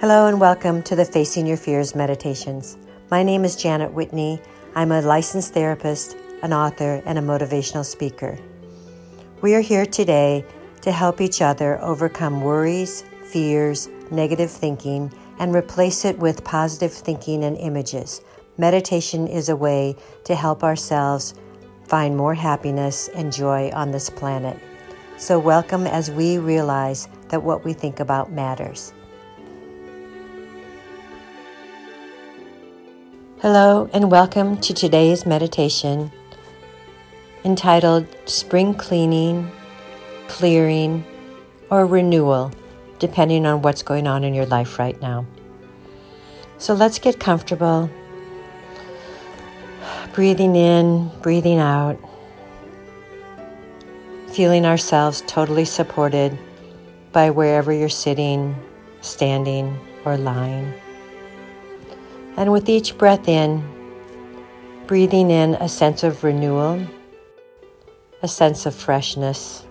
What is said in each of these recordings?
Hello and welcome to the Facing Your Fears Meditations. My name is Janet Whitney. I'm a licensed therapist, an author, and a motivational speaker. We are here today to help each other overcome worries, fears, negative thinking, and replace it with positive thinking and images. Meditation is a way to help ourselves find more happiness and joy on this planet. So, welcome as we realize that what we think about matters. Hello, and welcome to today's meditation entitled Spring Cleaning, Clearing, or Renewal, depending on what's going on in your life right now. So let's get comfortable. Breathing in, breathing out, feeling ourselves totally supported by wherever you're sitting, standing, or lying. And with each breath in, breathing in a sense of renewal, a sense of freshness,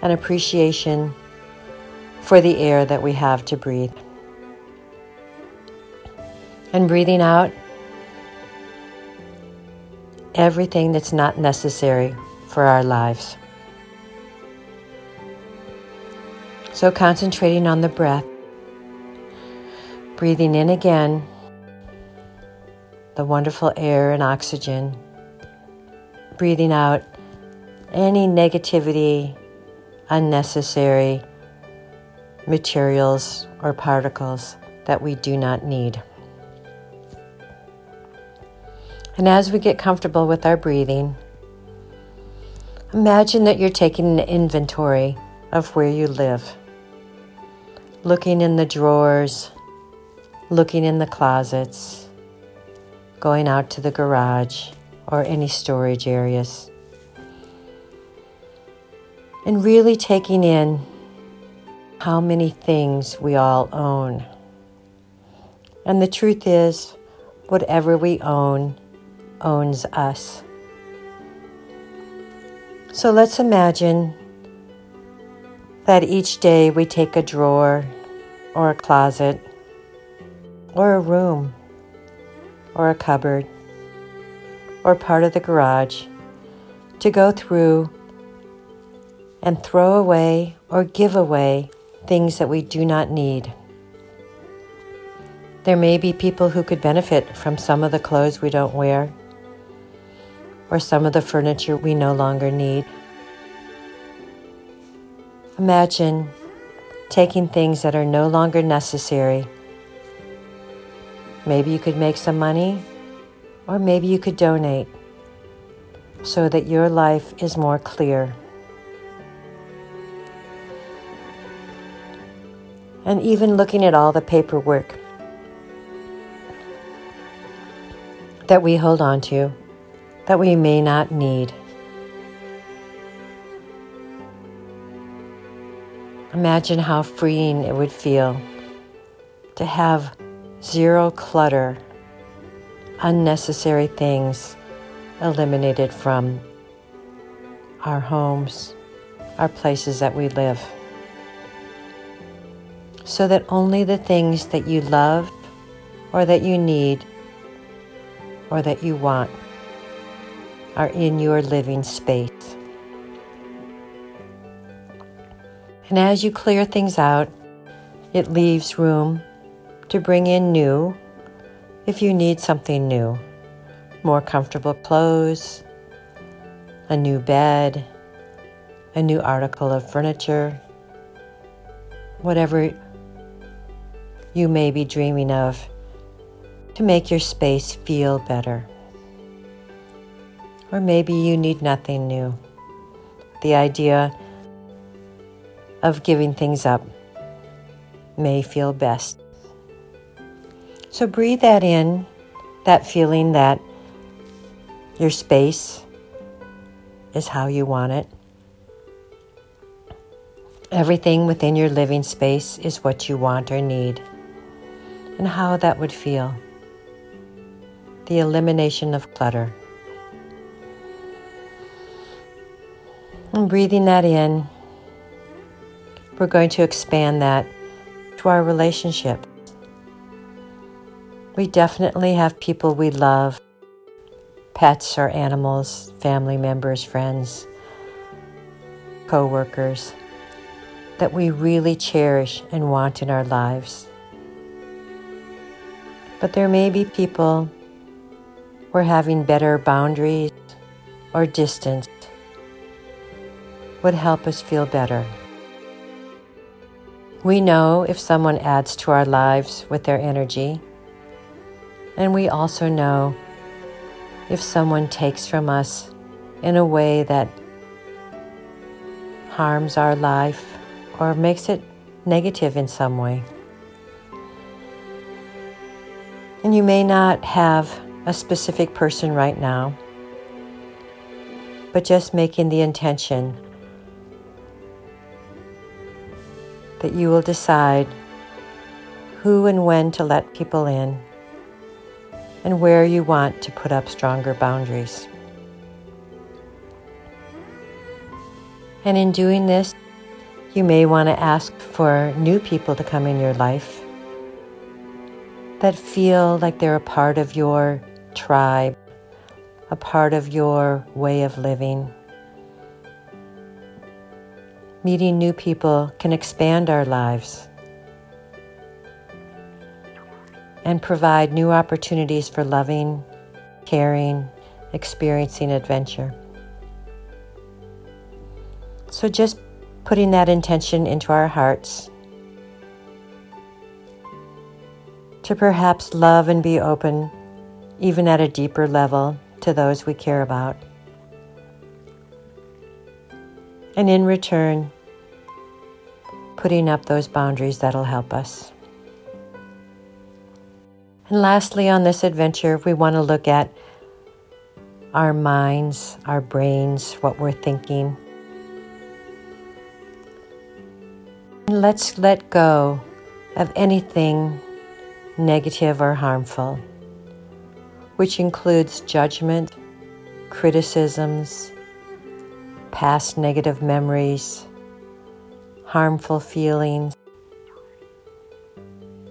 an appreciation for the air that we have to breathe. And breathing out everything that's not necessary for our lives. So, concentrating on the breath Breathing in again the wonderful air and oxygen. Breathing out any negativity, unnecessary materials or particles that we do not need. And as we get comfortable with our breathing, imagine that you're taking an inventory of where you live, looking in the drawers, looking in the closets, going out to the garage or any storage areas, and really taking in how many things we all own. And the truth is, whatever we own owns us. So let's imagine that each day we take a drawer or a closet or a room, or a cupboard, or part of the garage to go through and throw away or give away things that we do not need. There may be people who could benefit from some of the clothes we don't wear or some of the furniture we no longer need. Imagine taking things that are no longer necessary Maybe you could make some money, or maybe you could donate so that your life is more clear. And even looking at all the paperwork that we hold on to that we may not need. Imagine how freeing it would feel to have zero clutter, unnecessary things eliminated from our homes, our places that we live. So that only the things that you love or that you need or that you want are in your living space. And as you clear things out, it leaves room to bring in new if you need something new more comfortable clothes, a new bed, a new article of furniture, whatever you may be dreaming of to make your space feel better. Or maybe you need nothing new. The idea of giving things up may feel best. So breathe that in, that feeling that your space is how you want it. Everything within your living space is what you want or need, and how that would feel. The elimination of clutter. And breathing that in, we're going to expand that to our relationship. We definitely have people we love pets or animals, family members, friends, co workers that we really cherish and want in our lives. But there may be people where having better boundaries or distance would help us feel better. We know if someone adds to our lives with their energy, and we also know if someone takes from us in a way that harms our life or makes it negative in some way. And you may not have a specific person right now, but just making the intention that you will decide who and when to let people in and where you want to put up stronger boundaries. And in doing this, you may want to ask for new people to come in your life that feel like they're a part of your tribe, a part of your way of living. Meeting new people can expand our lives and provide new opportunities for loving, caring, experiencing adventure. So just putting that intention into our hearts to perhaps love and be open, even at a deeper level, to those we care about. And in return, putting up those boundaries that'll help us. And lastly, on this adventure, we want to look at our minds, our brains, what we're thinking. And let's let go of anything negative or harmful, which includes judgment, criticisms, past negative memories, harmful feelings,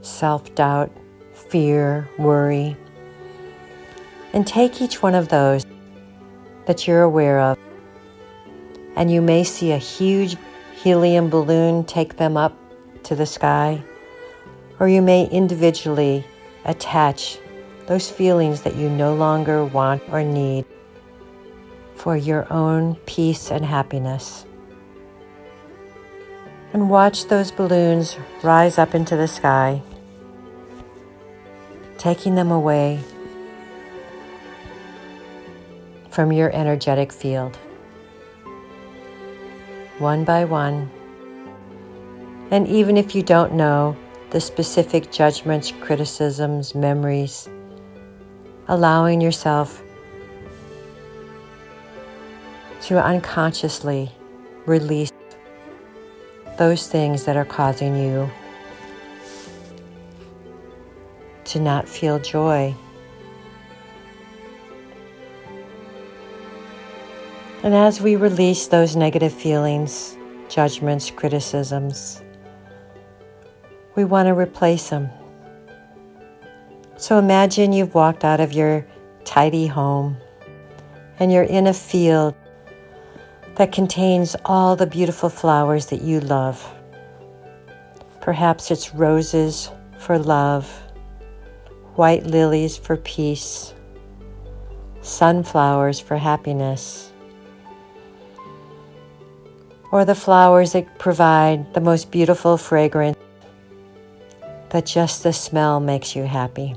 self doubt, fear, worry. And take each one of those that you're aware of, and you may see a huge helium balloon take them up to the sky or you may individually attach those feelings that you no longer want or need for your own peace and happiness. And watch those balloons rise up into the sky, taking them away from your energetic field. One by one. And even if you don't know the specific judgments, criticisms, memories, allowing yourself to unconsciously release those things that are causing you to not feel joy. And as we release those negative feelings, judgments, criticisms, we want to replace them. So imagine you've walked out of your tidy home and you're in a field that contains all the beautiful flowers that you love. Perhaps it's roses for love, white lilies for peace, sunflowers for happiness, or the flowers that provide the most beautiful fragrance that just the smell makes you happy.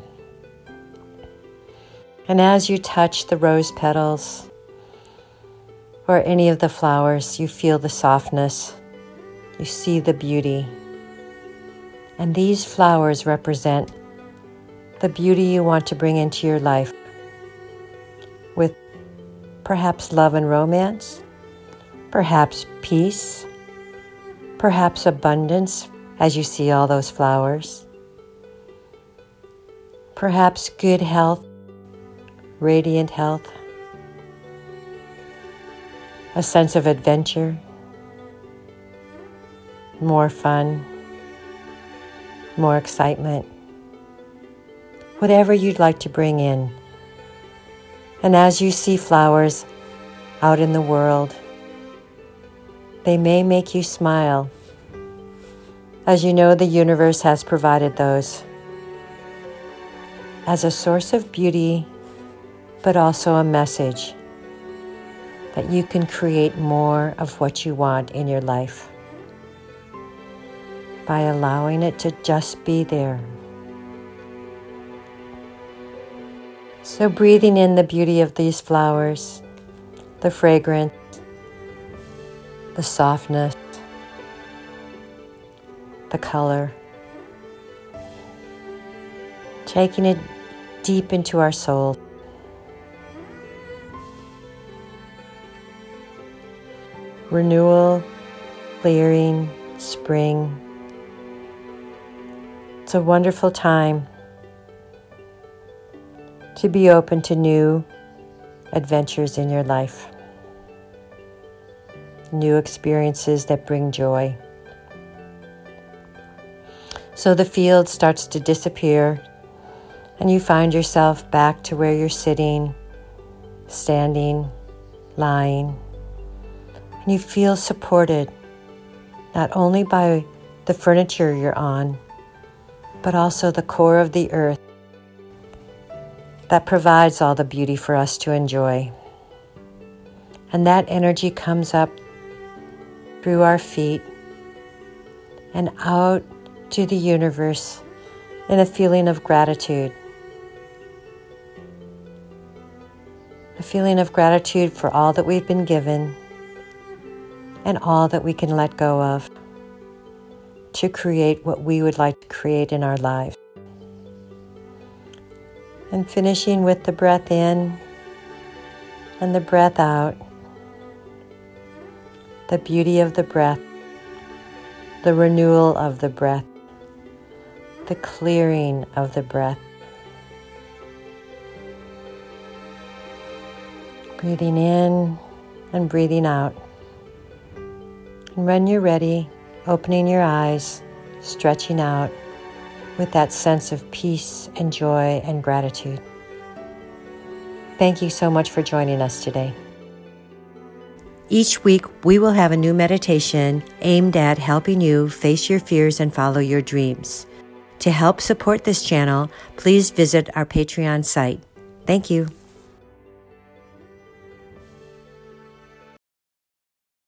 And as you touch the rose petals or any of the flowers, you feel the softness, you see the beauty. And these flowers represent the beauty you want to bring into your life with perhaps love and romance, perhaps peace, perhaps abundance, as you see all those flowers. Perhaps good health, radiant health, a sense of adventure, more fun, more excitement, whatever you'd like to bring in. And as you see flowers out in the world, they may make you smile, as you know the universe has provided those as a source of beauty, but also a message that you can create more of what you want in your life by allowing it to just be there. So, breathing in the beauty of these flowers, the fragrance, the softness, the color, taking it deep into our soul. Renewal, clearing, spring. It's a wonderful time to be open to new adventures in your life, new experiences that bring joy. So the field starts to disappear and you find yourself back to where you're sitting, standing, lying, and you feel supported not only by the furniture you're on, but also the core of the earth that provides all the beauty for us to enjoy. And that energy comes up through our feet and out to the universe in a feeling of gratitude. a feeling of gratitude for all that we've been given and all that we can let go of to create what we would like to create in our lives. And finishing with the breath in and the breath out, the beauty of the breath, the renewal of the breath, the clearing of the breath. Breathing in and breathing out. And when you're ready, opening your eyes, stretching out with that sense of peace and joy and gratitude. Thank you so much for joining us today. Each week, we will have a new meditation aimed at helping you face your fears and follow your dreams. To help support this channel, please visit our Patreon site. Thank you.